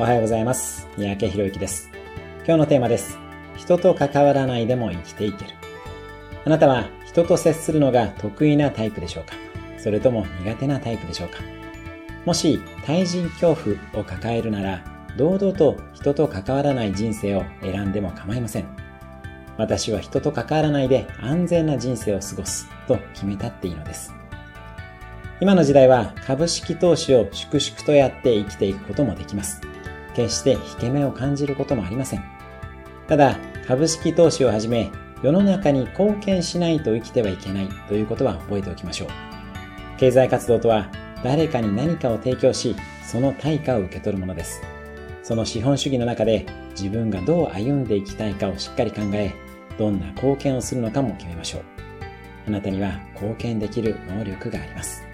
おはようございます。三宅博之です。今日のテーマです。人と関わらないでも生きていける。あなたは人と接するのが得意なタイプでしょうか？それとも苦手なタイプでしょうか？もし対人恐怖を抱えるなら、堂々と人と関わらない人生を選んでも構いません。私は人と関わらないで安全な人生を過ごすと決めたっていいのです。今の時代は株式投資を粛々とやって生きていくこともできます。決して引け目を感じることもありません。ただ、株式投資をはじめ、世の中に貢献しないと生きてはいけないということは覚えておきましょう。経済活動とは、誰かに何かを提供し、その対価を受け取るものです。その資本主義の中で自分がどう歩んでいきたいかをしっかり考え、どんな貢献をするのかも決めましょう。あなたには貢献できる能力があります。